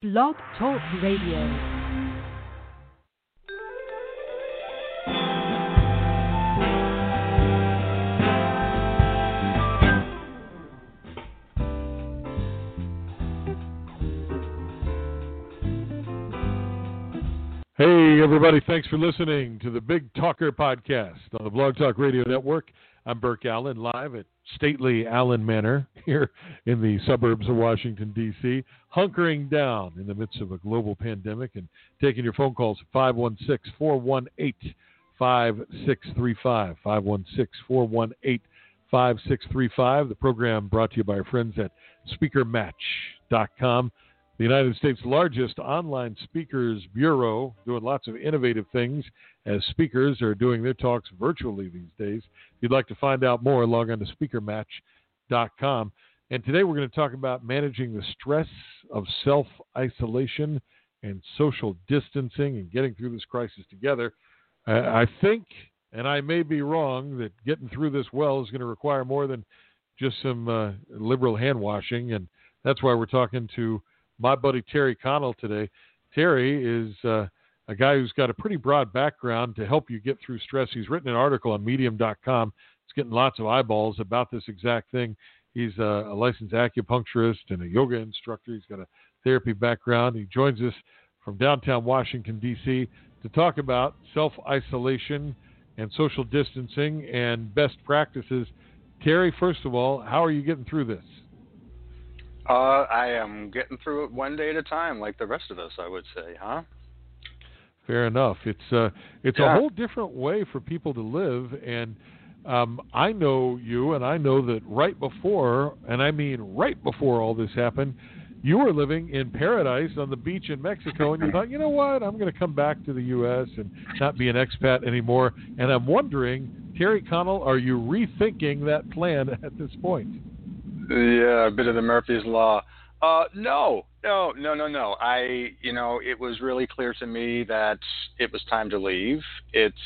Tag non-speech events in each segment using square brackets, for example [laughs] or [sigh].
Blog Talk Radio. Hey, everybody, thanks for listening to the Big Talker podcast on the Blog Talk Radio Network. I'm Burke Allen, live at stately Allen Manor [laughs] here in the suburbs of Washington, D.C., hunkering down in the midst of a global pandemic and taking your phone calls at 516 418 5635. 516 418 5635. The program brought to you by our friends at SpeakerMatch.com the United States' largest online speakers bureau, doing lots of innovative things as speakers are doing their talks virtually these days. If you'd like to find out more, log on to speakermatch.com. And today we're going to talk about managing the stress of self isolation and social distancing and getting through this crisis together. I think, and I may be wrong, that getting through this well is going to require more than just some uh, liberal hand washing. And that's why we're talking to my buddy Terry Connell today. Terry is uh, a guy who's got a pretty broad background to help you get through stress. He's written an article on Medium.com. It's getting lots of eyeballs about this exact thing. He's a, a licensed acupuncturist and a yoga instructor. He's got a therapy background. He joins us from downtown Washington, D.C. to talk about self isolation and social distancing and best practices. Terry, first of all, how are you getting through this? Uh, I am getting through it one day at a time, like the rest of us, I would say, huh? Fair enough. It's uh, it's yeah. a whole different way for people to live, and um, I know you, and I know that right before, and I mean right before all this happened, you were living in paradise on the beach in Mexico, and you thought, you know what, I'm going to come back to the U.S. and not be an expat anymore. And I'm wondering, Terry Connell, are you rethinking that plan at this point? Yeah, a bit of the Murphy's Law. Uh, no, no, no, no, no. I, you know, it was really clear to me that it was time to leave. It's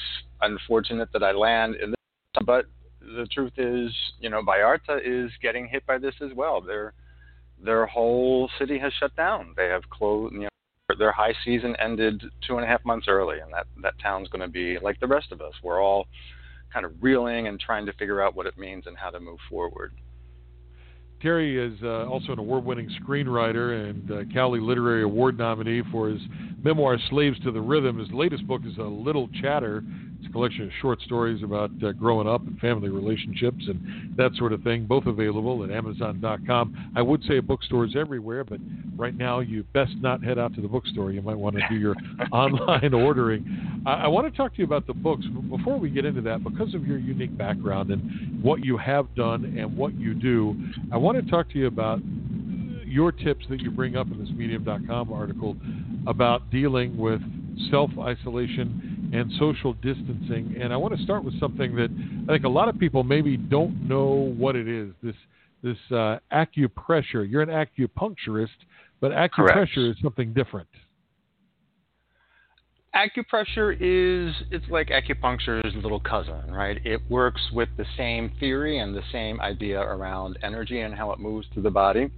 unfortunate that I land in this, but the truth is, you know, Vallarta is getting hit by this as well. Their their whole city has shut down. They have closed. You know, their high season ended two and a half months early, and that that town's going to be like the rest of us. We're all kind of reeling and trying to figure out what it means and how to move forward. Terry is uh, also an award winning screenwriter and uh, Cowley Literary Award nominee for his memoir, Slaves to the Rhythm. His latest book is A Little Chatter. It's a collection of short stories about uh, growing up and family relationships and that sort of thing, both available at Amazon.com. I would say bookstores everywhere, but right now you best not head out to the bookstore. You might want to do your [laughs] online ordering. I, I want to talk to you about the books. Before we get into that, because of your unique background and what you have done and what you do, I want to talk to you about your tips that you bring up in this medium.com article about dealing with self isolation and social distancing. And I want to start with something that I think a lot of people maybe don't know what it is. This this uh, acupressure. You're an acupuncturist, but acupressure Correct. is something different. Acupressure is it's like acupuncture's little cousin, right? It works with the same theory and the same idea around energy and how it moves through the body.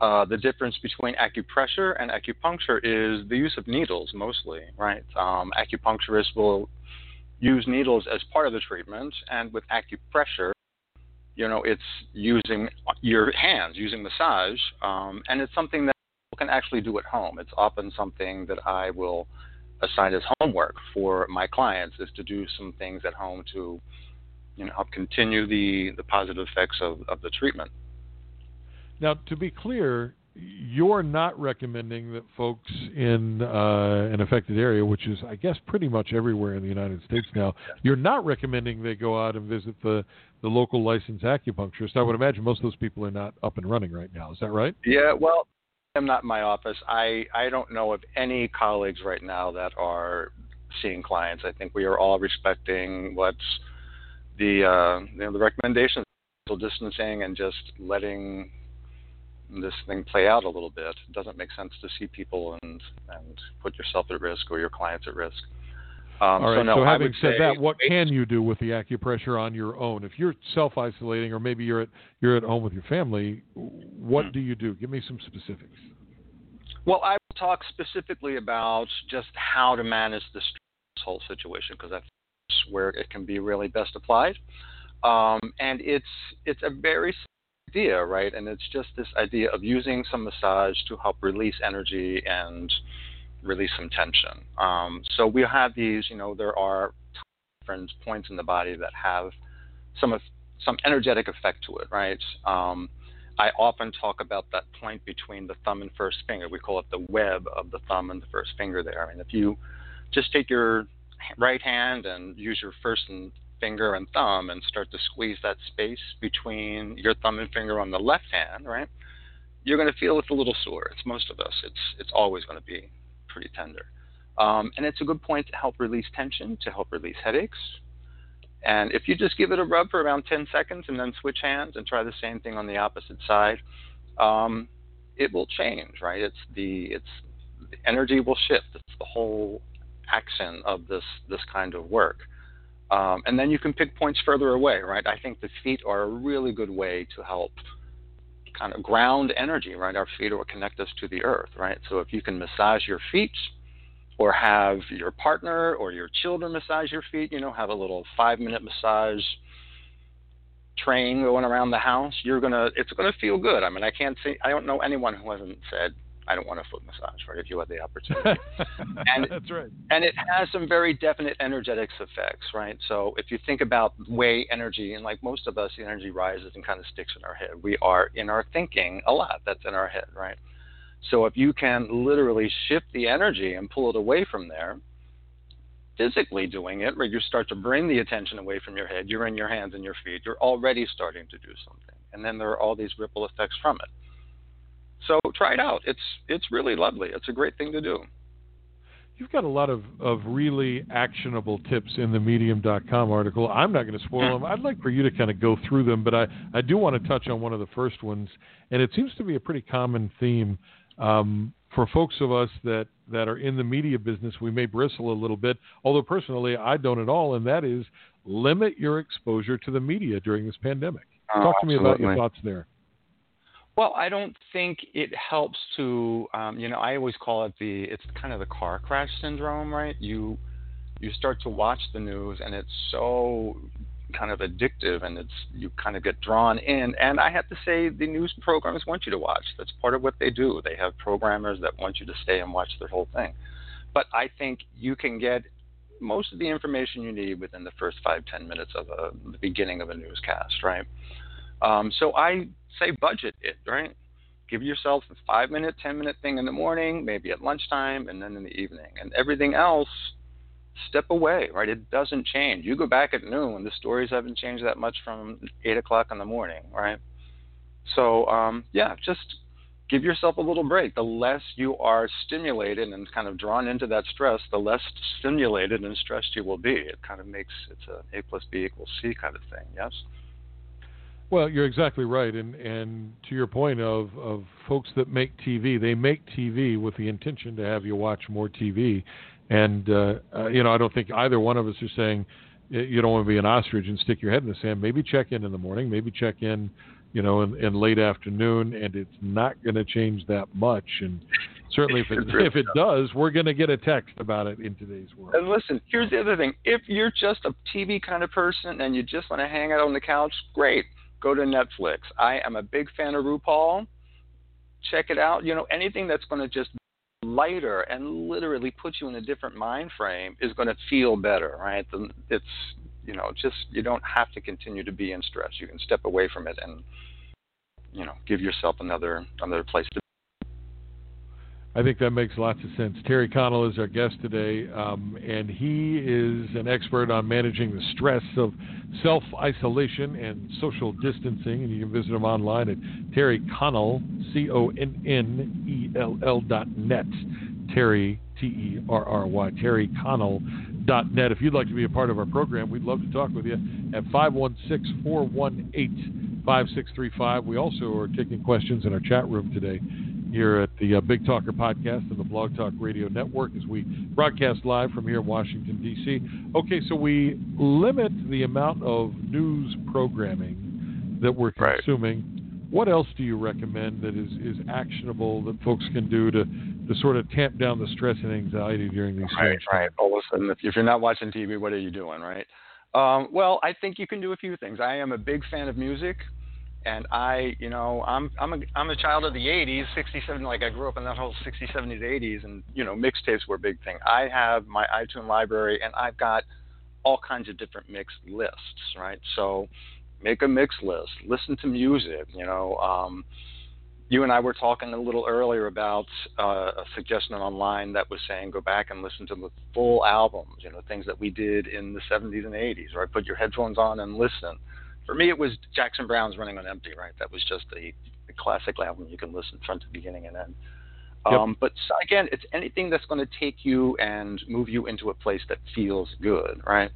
Uh, the difference between acupressure and acupuncture is the use of needles mostly, right? Um, acupuncturists will use needles as part of the treatment, and with acupressure, you know, it's using your hands, using massage, um, and it's something that people can actually do at home. It's often something that I will assign as homework for my clients is to do some things at home to, you know, help continue the, the positive effects of, of the treatment. Now, to be clear, you're not recommending that folks in uh, an affected area, which is, I guess, pretty much everywhere in the United States now, you're not recommending they go out and visit the, the local licensed acupuncturist. I would imagine most of those people are not up and running right now. Is that right? Yeah, well, I'm not in my office. I, I don't know of any colleagues right now that are seeing clients. I think we are all respecting what's the uh, you know, the recommendations, social distancing, and just letting this thing play out a little bit. It doesn't make sense to see people and and put yourself at risk or your clients at risk. Um, All right. So, no, so having said that, what can you do with the acupressure on your own? If you're self-isolating, or maybe you're at you're at home with your family, what hmm. do you do? Give me some specifics. Well, I will talk specifically about just how to manage this whole situation because that's where it can be really best applied. Um, and it's it's a very idea, right? And it's just this idea of using some massage to help release energy and release some tension. Um, so we have these, you know, there are different points in the body that have some of some energetic effect to it, right? Um, I often talk about that point between the thumb and first finger. We call it the web of the thumb and the first finger there. And if you just take your right hand and use your first and finger and thumb and start to squeeze that space between your thumb and finger on the left hand, right? You're going to feel it's a little sore. It's most of us. It's it's always going to be pretty tender, um, and it's a good point to help release tension, to help release headaches. And if you just give it a rub for around 10 seconds and then switch hands and try the same thing on the opposite side, um, it will change, right? It's the it's the energy will shift. It's the whole action of this this kind of work. Um, and then you can pick points further away, right? I think the feet are a really good way to help kind of ground energy, right? Our feet will connect us to the earth, right? So if you can massage your feet or have your partner or your children massage your feet, you know, have a little five minute massage train going around the house, you're gonna it's gonna feel good. I mean I can't say I don't know anyone who hasn't said I don't want a foot massage, right? If you had the opportunity. [laughs] and that's right. And it has some very definite energetics effects, right? So if you think about way energy, and like most of us, the energy rises and kind of sticks in our head. We are in our thinking a lot. That's in our head, right? So if you can literally shift the energy and pull it away from there, physically doing it, where you start to bring the attention away from your head, you're in your hands and your feet, you're already starting to do something. And then there are all these ripple effects from it. So try it out. It's it's really lovely. It's a great thing to do. You've got a lot of, of really actionable tips in the medium.com article. I'm not going to spoil them. I'd like for you to kind of go through them, but I, I do want to touch on one of the first ones, and it seems to be a pretty common theme. Um, for folks of us that, that are in the media business, we may bristle a little bit, although personally I don't at all, and that is limit your exposure to the media during this pandemic. Oh, Talk to me about your thoughts there. Well, I don't think it helps to, um, you know, I always call it the, it's kind of the car crash syndrome, right? You, you start to watch the news and it's so kind of addictive and it's, you kind of get drawn in. And I have to say, the news programs want you to watch. That's part of what they do. They have programmers that want you to stay and watch the whole thing. But I think you can get most of the information you need within the first five, ten minutes of a, the beginning of a newscast, right? Um, so I say budget it, right? Give yourself a five minute, 10 minute thing in the morning, maybe at lunchtime, and then in the evening. And everything else, step away, right? It doesn't change. You go back at noon, the stories haven't changed that much from 8 o'clock in the morning, right? So, um, yeah, just give yourself a little break. The less you are stimulated and kind of drawn into that stress, the less stimulated and stressed you will be. It kind of makes it's a A plus B equals C kind of thing, yes? Well, you're exactly right, and and to your point of of folks that make TV, they make TV with the intention to have you watch more TV, and uh, uh, you know I don't think either one of us are saying you don't want to be an ostrich and stick your head in the sand. Maybe check in in the morning, maybe check in, you know, in, in late afternoon, and it's not going to change that much. And certainly, if it [laughs] if it does, we're going to get a text about it in today's world. And listen, here's the other thing: if you're just a TV kind of person and you just want to hang out on the couch, great go to Netflix. I am a big fan of RuPaul. Check it out. You know, anything that's going to just lighter and literally put you in a different mind frame is going to feel better, right? It's you know, just you don't have to continue to be in stress. You can step away from it and you know, give yourself another another place to I think that makes lots of sense. Terry Connell is our guest today, um, and he is an expert on managing the stress of self isolation and social distancing. And you can visit him online at Terry Connell, C O N N E L L dot net. Terry, T E R R Y, Terry Connell dot net. If you'd like to be a part of our program, we'd love to talk with you at 516 418 5635. We also are taking questions in our chat room today here at the uh, Big Talker podcast and the Blog Talk Radio Network as we broadcast live from here in Washington, D.C. Okay, so we limit the amount of news programming that we're consuming. Right. What else do you recommend that is, is actionable that folks can do to, to sort of tamp down the stress and anxiety during these right, times. Right. All of a sudden, if, if you're not watching TV, what are you doing, right? Um, well, I think you can do a few things. I am a big fan of music, and I, you know, I'm I'm a I'm a child of the '80s, '67. Like I grew up in that whole '60s, '70s, '80s, and you know, mixtapes were a big thing. I have my iTunes library, and I've got all kinds of different mixed lists, right? So, make a mix list. Listen to music. You know. Um, you and I were talking a little earlier about uh, a suggestion online that was saying go back and listen to the full albums, you know, things that we did in the 70s and 80s, right? Put your headphones on and listen. For me, it was Jackson Browne's Running on Empty, right? That was just a, a classic album you can listen from the beginning and end. Um, But so again, it's anything that's going to take you and move you into a place that feels good, right?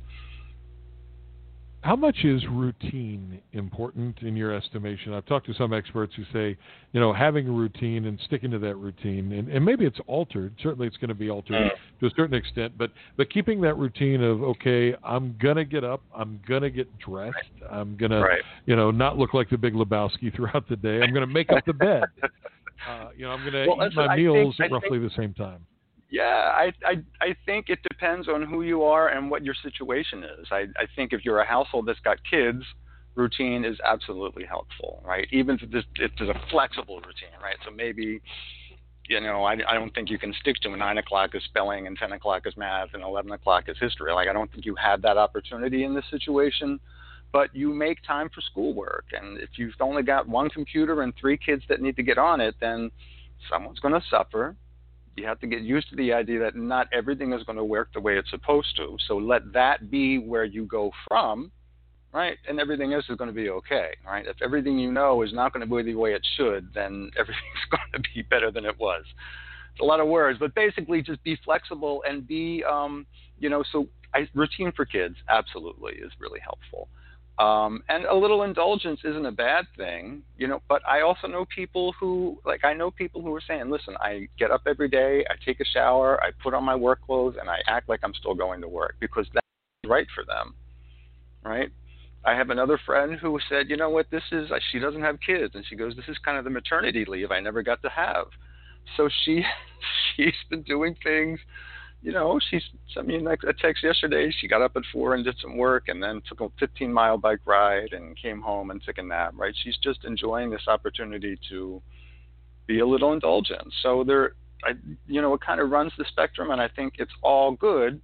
How much is routine important in your estimation? I've talked to some experts who say, you know, having a routine and sticking to that routine, and, and maybe it's altered. Certainly, it's going to be altered mm. to a certain extent, but but keeping that routine of okay, I'm gonna get up, I'm gonna get dressed, I'm gonna, right. you know, not look like the Big Lebowski throughout the day. I'm gonna make up the bed. [laughs] Uh, you know, I'm gonna well, eat my meals think, at roughly think, the same time. Yeah, I, I I think it depends on who you are and what your situation is. I I think if you're a household that's got kids, routine is absolutely helpful, right? Even if it's, a flexible routine, right? So maybe, you know, I, I don't think you can stick to a nine o'clock is spelling and ten o'clock is math and eleven o'clock is history. Like I don't think you had that opportunity in this situation. But you make time for schoolwork, and if you've only got one computer and three kids that need to get on it, then someone's going to suffer you have to get used to the idea that not everything is going to work the way it's supposed to. So let that be where you go from, right? And everything else is going to be okay, right? If everything you know is not going to be the way it should, then [laughs] everything's going to be better than it was. It's a lot of words, but basically just be flexible and be, um, you know, so I, routine for kids absolutely is really helpful. Um, and a little indulgence isn't a bad thing, you know. But I also know people who, like, I know people who are saying, "Listen, I get up every day, I take a shower, I put on my work clothes, and I act like I'm still going to work because that's right for them, right?" I have another friend who said, "You know what? This is she doesn't have kids, and she goes, this is kind of the maternity leave I never got to have." So she [laughs] she's been doing things you know, she sent me a text yesterday. She got up at four and did some work, and then took a 15 mile bike ride and came home and took a nap. Right? She's just enjoying this opportunity to be a little indulgent. So there, I, you know, it kind of runs the spectrum, and I think it's all good,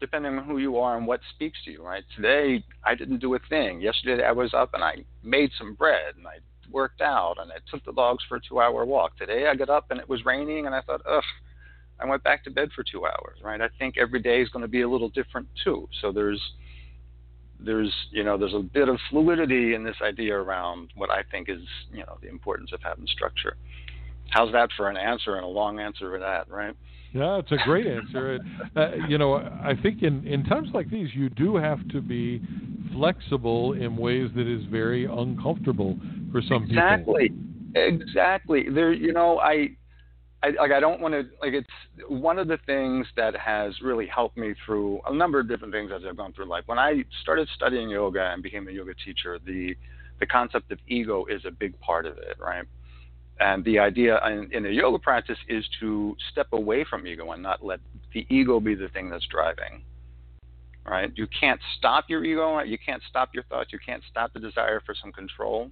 depending on who you are and what speaks to you. Right? Today, I didn't do a thing. Yesterday, I was up and I made some bread and I worked out and I took the dogs for a two-hour walk. Today, I got up and it was raining, and I thought, ugh I went back to bed for two hours, right? I think every day is going to be a little different too. So there's there's you know there's a bit of fluidity in this idea around what I think is you know the importance of having structure. How's that for an answer and a long answer to that, right? Yeah, it's a great answer. uh, you know, I think in, in times like these, you do have to be flexible in ways that is very uncomfortable for some exactly. people. Exactly. Exactly. There, you know, I I, like I don't want to like it's one of the things that has really helped me through a number of different things as I've gone through life. When I started studying yoga and became a yoga teacher, the the concept of ego is a big part of it, right? And the idea in, in a yoga practice is to step away from ego and not let the ego be the thing that's driving. Right? You can't stop your ego. You can't stop your thoughts. You can't stop the desire for some control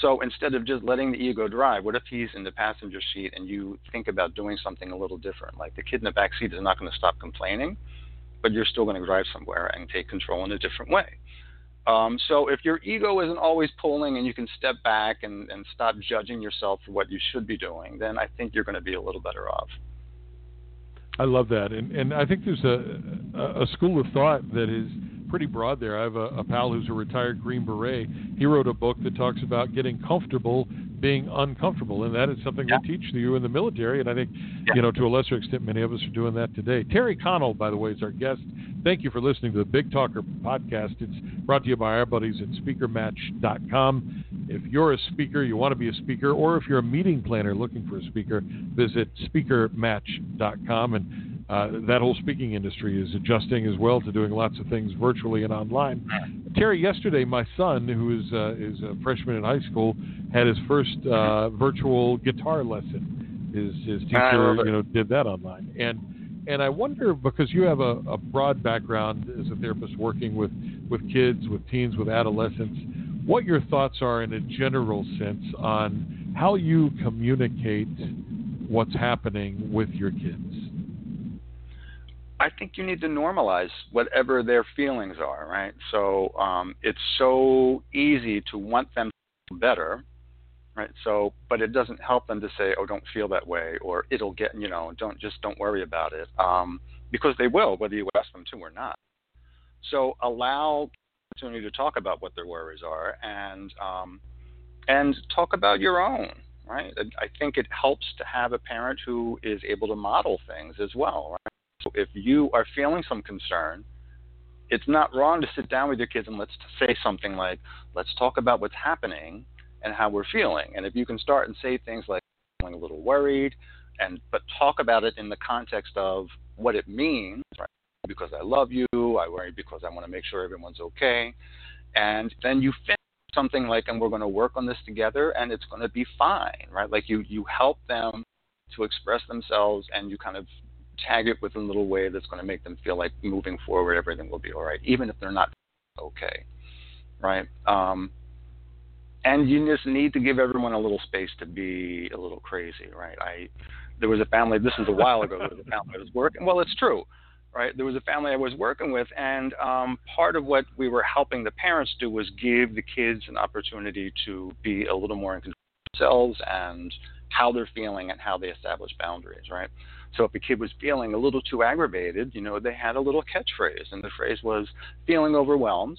so instead of just letting the ego drive, what if he's in the passenger seat and you think about doing something a little different? Like the kid in the back seat is not going to stop complaining, but you're still going to drive somewhere and take control in a different way. Um, so if your ego isn't always pulling and you can step back and, and stop judging yourself for what you should be doing, then I think you're going to be a little better off. I love that, and and I think there's a a school of thought that is pretty broad there. I have a, a pal who's a retired Green Beret. He wrote a book that talks about getting comfortable being uncomfortable, and that is something yeah. we teach to you in the military. And I think, yeah. you know, to a lesser extent, many of us are doing that today. Terry Connell, by the way, is our guest. Thank you for listening to the Big Talker podcast. It's brought to you by our buddies at SpeakerMatch.com. If you're a speaker, you want to be a speaker, or if you're a meeting planner looking for a speaker, visit SpeakerMatch.com and uh, that whole speaking industry is adjusting as well to doing lots of things virtually and online. Terry, yesterday, my son, who is uh, is a freshman in high school, had his first uh, virtual guitar lesson, His his teacher, you know, did that online. And and I wonder because you have a, a broad background as a therapist working with with kids, with teens, with adolescents, what your thoughts are in a general sense on how you communicate what's happening with your kids. I think you need to normalize whatever their feelings are, right? So um, it's so easy to want them to better, right? So, but it doesn't help them to say, "Oh, don't feel that way," or "It'll get," you know, don't just don't worry about it, um, because they will, whether you ask them to or not. So allow opportunity to talk about what their worries are and um, and talk about your own. Right? I think it helps to have a parent who is able to model things as well. Right? So if you are feeling some concern, it's not wrong to sit down with your kids and let's say something like, "Let's talk about what's happening and how we're feeling." And if you can start and say things like, "Feeling a little worried," and but talk about it in the context of what it means, right? because I love you. I worry because I want to make sure everyone's okay. And then you finish something like, and we're going to work on this together, and it's going to be fine, right? Like you you help them to express themselves, and you kind of tag it with a little way that's going to make them feel like moving forward, everything will be all right, even if they're not okay, right? Um, and you just need to give everyone a little space to be a little crazy, right? I there was a family. This is a while ago. There was a family I was working. Well, it's true right? There was a family I was working with, and um, part of what we were helping the parents do was give the kids an opportunity to be a little more in control of themselves and how they're feeling and how they establish boundaries, right? So if a kid was feeling a little too aggravated, you know, they had a little catchphrase, and the phrase was feeling overwhelmed,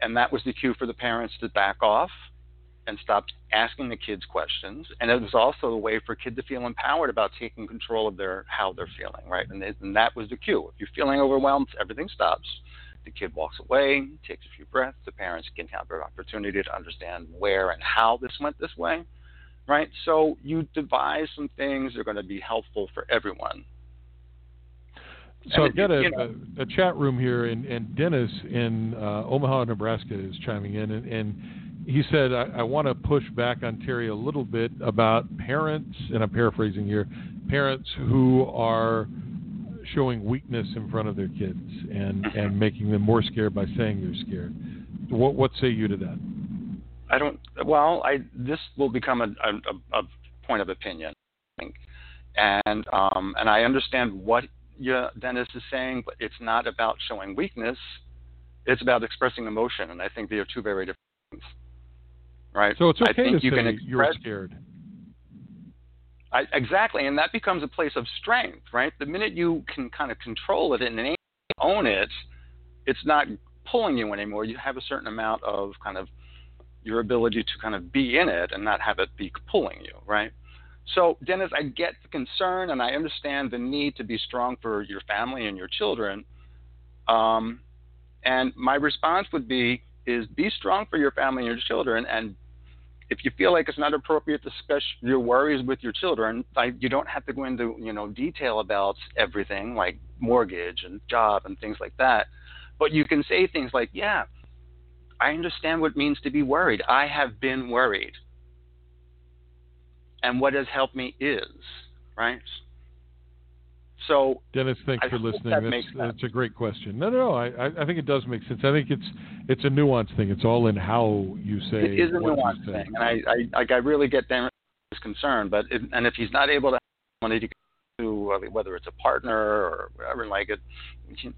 and that was the cue for the parents to back off and stop asking the kids questions. And it was also a way for a kid to feel empowered about taking control of their how they're feeling, right? And, they, and that was the cue. If you're feeling overwhelmed, everything stops. The kid walks away, takes a few breaths. The parents can have an opportunity to understand where and how this went this way, right? So you devise some things that are going to be helpful for everyone. So I've got a, a, a, chat room here, and, and Dennis in uh, Omaha, Nebraska is chiming in, and, and he said, I, I want to push back on Terry a little bit about parents, and I'm paraphrasing here, parents who are showing weakness in front of their kids and, and making them more scared by saying they're scared. What, what say you to that? I don't, well, I, this will become a, a, a point of opinion, I think. And, um, and I understand what you, Dennis is saying, but it's not about showing weakness. It's about expressing emotion, and I think they are two very different things right? So it's okay I think to you say can express, you're scared. I, exactly, and that becomes a place of strength, right? The minute you can kind of control it and own it, it's not pulling you anymore. You have a certain amount of kind of your ability to kind of be in it and not have it be pulling you, right? So, Dennis, I get the concern and I understand the need to be strong for your family and your children. Um, and my response would be is be strong for your family and your children and if you feel like it's not appropriate to discuss your worries with your children, like you don't have to go into you know detail about everything like mortgage and job and things like that. But you can say things like, "Yeah, I understand what it means to be worried. I have been worried, and what has helped me is right." So, Dennis, thanks I for listening. That that's, that's a great question. No, no, no. I, I think it does make sense. I think it's it's a nuanced thing. It's all in how you say. It is a nuance thing, and I, I I really get Dennis' concern. But it, and if he's not able to money to whether it's a partner or whatever like it,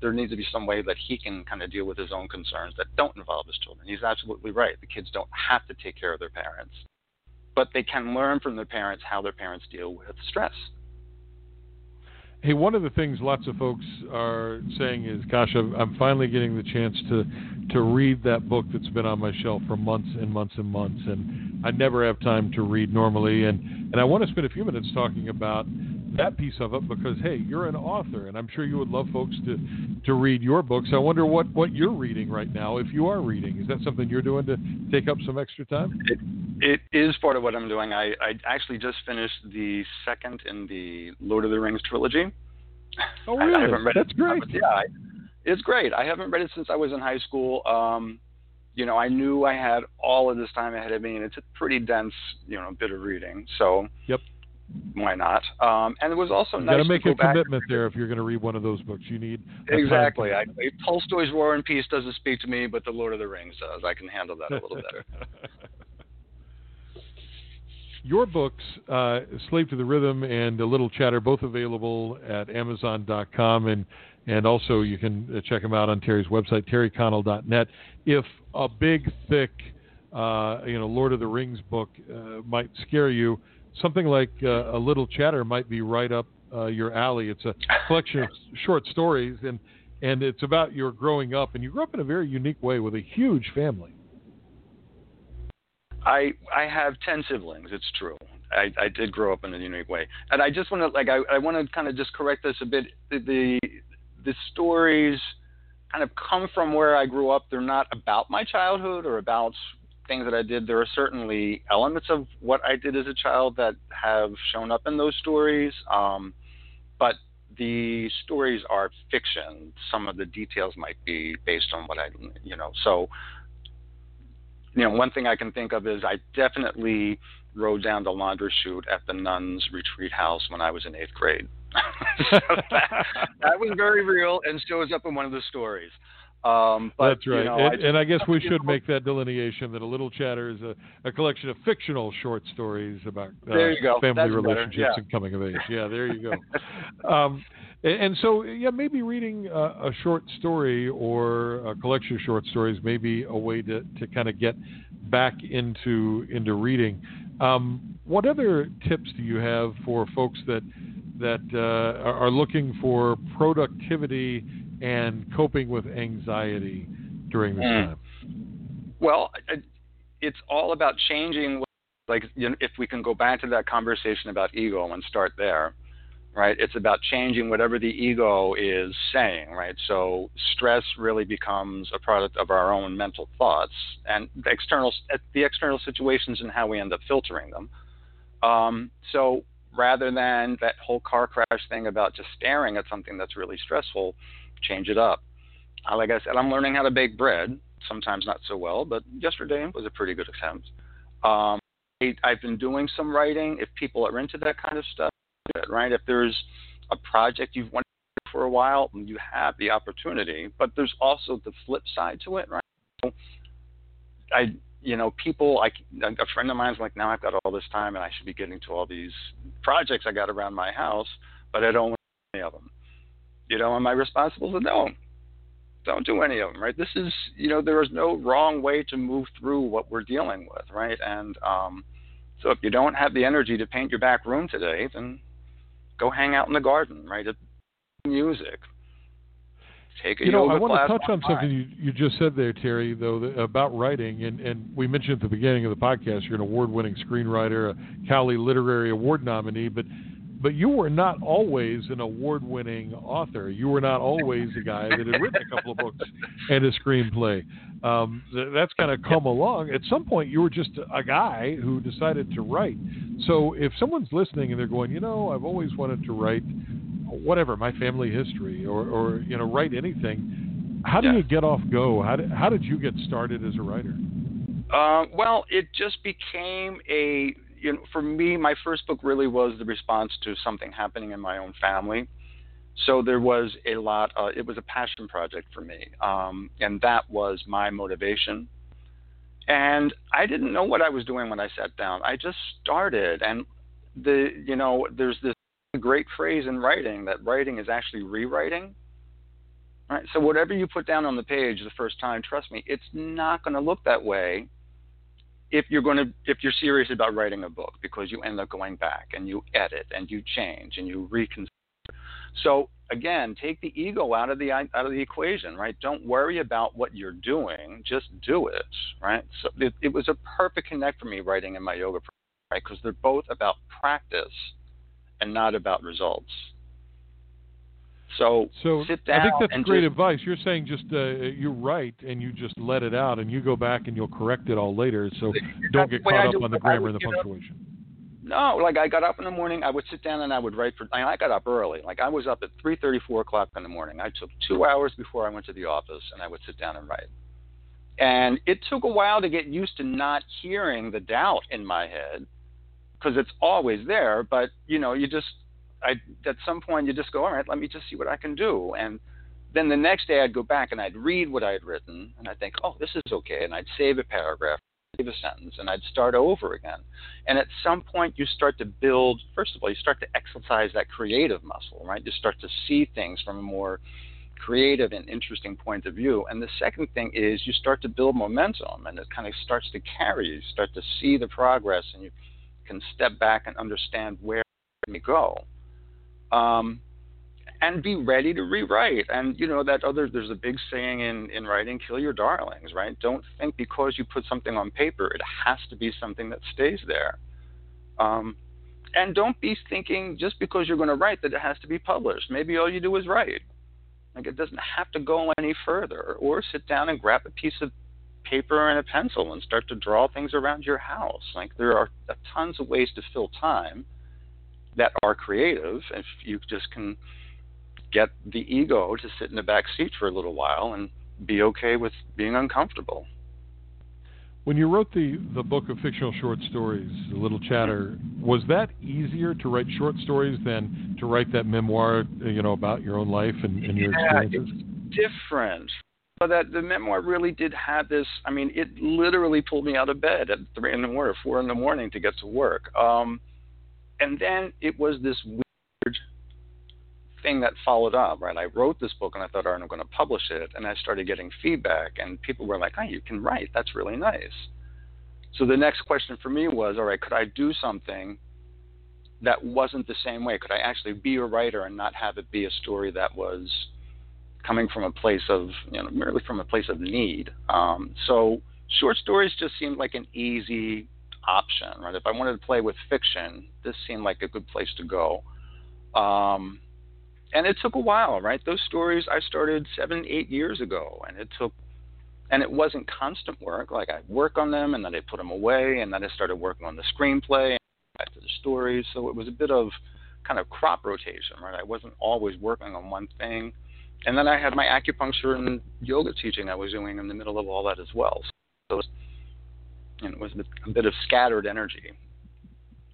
there needs to be some way that he can kind of deal with his own concerns that don't involve his children. He's absolutely right. The kids don't have to take care of their parents, but they can learn from their parents how their parents deal with stress. Hey, one of the things lots of folks are saying is, "Gosh, I'm finally getting the chance to to read that book that's been on my shelf for months and months and months, and I never have time to read normally." And and I want to spend a few minutes talking about that piece of it because hey, you're an author, and I'm sure you would love folks to to read your books. I wonder what what you're reading right now, if you are reading. Is that something you're doing to take up some extra time? It, it is part of what I'm doing. I, I actually just finished the second in the Lord of the Rings trilogy. Oh, really? I, I haven't read That's it. great. Yeah, I, it's great. I haven't read it since I was in high school. Um, you know, I knew I had all of this time ahead of me, and it's a pretty dense, you know, bit of reading. So, yep. why not? Um, and it was also you nice got to make a commitment there if you're going to read one of those books. You need exactly. I, Tolstoy's War and Peace doesn't speak to me, but The Lord of the Rings does. I can handle that a little [laughs] better. Your books, uh, Slave to the Rhythm and A Little Chatter, both available at Amazon.com, and and also you can uh, check them out on Terry's website, terryconnell.net. If a big, thick, uh, you know, Lord of the Rings book uh, might scare you, something like uh, A Little Chatter might be right up uh, your alley. It's a collection of [laughs] short stories, and and it's about your growing up, and you grew up in a very unique way with a huge family. I I have ten siblings. It's true. I, I did grow up in a unique way, and I just want to like I, I want to kind of just correct this a bit. The, the the stories kind of come from where I grew up. They're not about my childhood or about things that I did. There are certainly elements of what I did as a child that have shown up in those stories, um, but the stories are fiction. Some of the details might be based on what I, you know, so you know, one thing I can think of is I definitely rode down the laundry chute at the nuns' retreat house when I was in eighth grade. [laughs] that, that, was very real and shows up in one of the stories. Um, but, That's right. You know, and, I, and, I guess we should make that delineation that A Little Chatter is a, a collection of fictional short stories about uh, family That's relationships yeah. and coming of age. [laughs] Yeah, there you go. um, and, and, so, yeah, maybe reading a, a, short story or a collection of short stories may be a way to, to kind of get back into into reading. Um, what other tips do you have for folks that that uh, are looking for productivity and coping with anxiety during this mm. time? Well, it's all about changing. Like, you know, if we can go back to that conversation about ego and start there, right? It's about changing whatever the ego is saying, right? So stress really becomes a product of our own mental thoughts and the external, the external situations and how we end up filtering them. Um, so rather than that whole car crash thing about just staring at something that's really stressful, change it up. Uh, like I said, I'm learning how to bake bread. Sometimes not so well, but yesterday was a pretty good attempt. Um, I, I've been doing some writing. If people are into that kind of stuff, right? If there's a project you've wanted for a while, you have the opportunity. But there's also the flip side to it, right? So I, you know, people like a friend of mine's like, now I've got all this time and I should be getting to all these projects I got around my house, but I don't want any of them. You know, am I responsible? to no, don't do any of them, right? This is, you know, there is no wrong way to move through what we're dealing with, right? And um, so if you don't have the energy to paint your back room today, then go hang out in the garden, right? Music. Take a you know, I want to touch on something you, you just said there, Terry, though, that, about writing. And, and we mentioned at the beginning of the podcast, you're an award winning screenwriter, a Cowley Literary Award nominee, but but you were not always an award winning author. You were not always a guy that had written a couple of books and a screenplay. Um, that's kind of come along. At some point, you were just a guy who decided to write. So if someone's listening and they're going, you know, I've always wanted to write whatever, my family history or, or you know, write anything, how do Yeah. you get off go? How did, how did you get started as a writer? Uh, well, it just became a you know for me my first book really was the response to something happening in my own family. So there was a lot. Uh, it was a passion project for me, um, and that was my motivation. And I didn't know what I was doing when I sat down. I just started, and the you know there's this great phrase in writing that writing is actually rewriting. Right. So whatever you put down on the page the first time, trust me, it's not going to look that way if you're going to if you're serious about writing a book because you end up going back and you edit and you change and you reconsider. So again, take the ego out of the out of the equation, right? Don't worry about what you're doing, just do it, right? So it, it was a perfect connect for me writing in my yoga, right? Because they're both about practice and not about results. So, So sit down I think that's and great just, advice. You're saying just uh, you write and you just let it out, and you go back and you'll correct it all later. So don't get the way I caught do up on the grammar would and the punctuation. No, like I got up in the morning, I would sit down and I would write for. I got up early. Like I was up at three thirty, four o'clock in the morning. I took two hours before I went to the office, and I would sit down and write. And it took a while to get used to not hearing the doubt in my head, because it's always there. But you know, you just I at some point you just go, all right, let me just see what I can do. And then the next day I'd go back and I'd read what I had written and I'd think, oh, this is okay, and I'd save a paragraph, save a sentence, and I'd start over again. And at some point you start to build. First of all, you start to exercise that creative muscle, right? You start to see things from a more creative and interesting point of view. And the second thing is you start to build momentum and it kind of starts to carry you. You start to see the progress and you can step back and understand where you go. Um, and be ready to rewrite. And you know that other there's a big saying in in writing, kill your darlings, right? Don't think because you put something on paper, it has to be something that stays there. Um, and don't be thinking just because you're going to write that it has to be published. Maybe all you do is write. Like it doesn't have to go any further. Or sit down and grab a piece of paper and a pencil and start to draw things around your house. Like there are tons of ways to fill time that are creative if you just can get the ego to sit in the back seat for a little while and be okay with being uncomfortable. When you wrote the, the book of fictional short stories, The Little Chatter, was that easier to write short stories than to write that memoir, you know, about your own life and, and your yeah, experiences? It's different. But that the memoir really did have this. I mean, it literally pulled me out of bed at three in the morning, or four in the morning to get to work. Um, and then it was this weird thing that followed up, right? I wrote this book and I thought, all right, I'm going to publish it. And I started getting feedback, and people were like, oh, you can write. That's really nice. So the next question for me was, all right, could I do something that wasn't the same way? Could I actually be a writer and not have it be a story that was coming from a place of, you know, merely from a place of need? Um, so short stories just seemed like an easy option, right? If I wanted to play with fiction, this seemed like a good place to go. Um, and it took a while, right? Those stories I started seven, eight years ago, and it took, and it wasn't constant work. Like I work on them, and then I put them away, and then I started working on the screenplay, and back to the stories. So it was a bit of kind of crop rotation, right? I wasn't always working on one thing, and then I had my acupuncture and yoga teaching I was doing in the middle of all that as well. So was, it was a bit, a bit of scattered energy.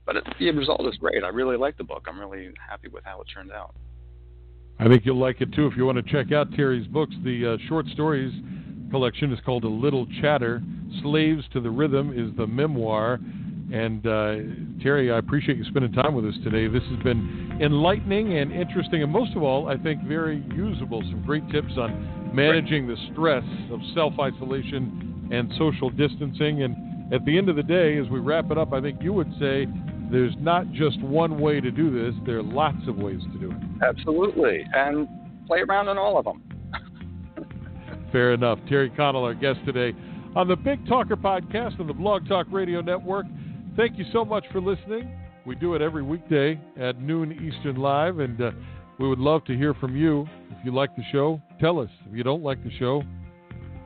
But it, the result is great. I really like the book. I'm really happy with how it turned out. I think you'll like it too. If you want to check out Terry's books, the uh, short stories collection is called A Little Chatter. Slaves to the Rhythm is the memoir. And uh, Terry, I appreciate you spending time with us today. This has been enlightening and interesting, and most of all, I think very usable. Some great tips on managing the stress of self isolation and social distancing. And at the end of the day, as we wrap it up, I think you would say there's not just one way to do this, there are lots of ways to do it. Absolutely. And play around in all of them. [laughs] Fair enough. Terry Connell, our guest today on the Big Talker podcast on the Blog Talk Radio Network. Thank you so much for listening. We do it every weekday at noon Eastern Live, and uh, we would love to hear from you. If you like the show, tell us. If you don't like the show,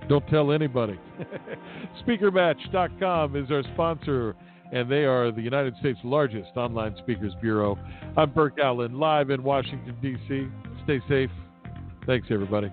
don't tell anybody. [laughs] SpeakerMatch.com is our sponsor and they are the United States' largest online speakers bureau. I'm Burke Allen, live in Washington, D.C. Stay safe. Thanks, everybody.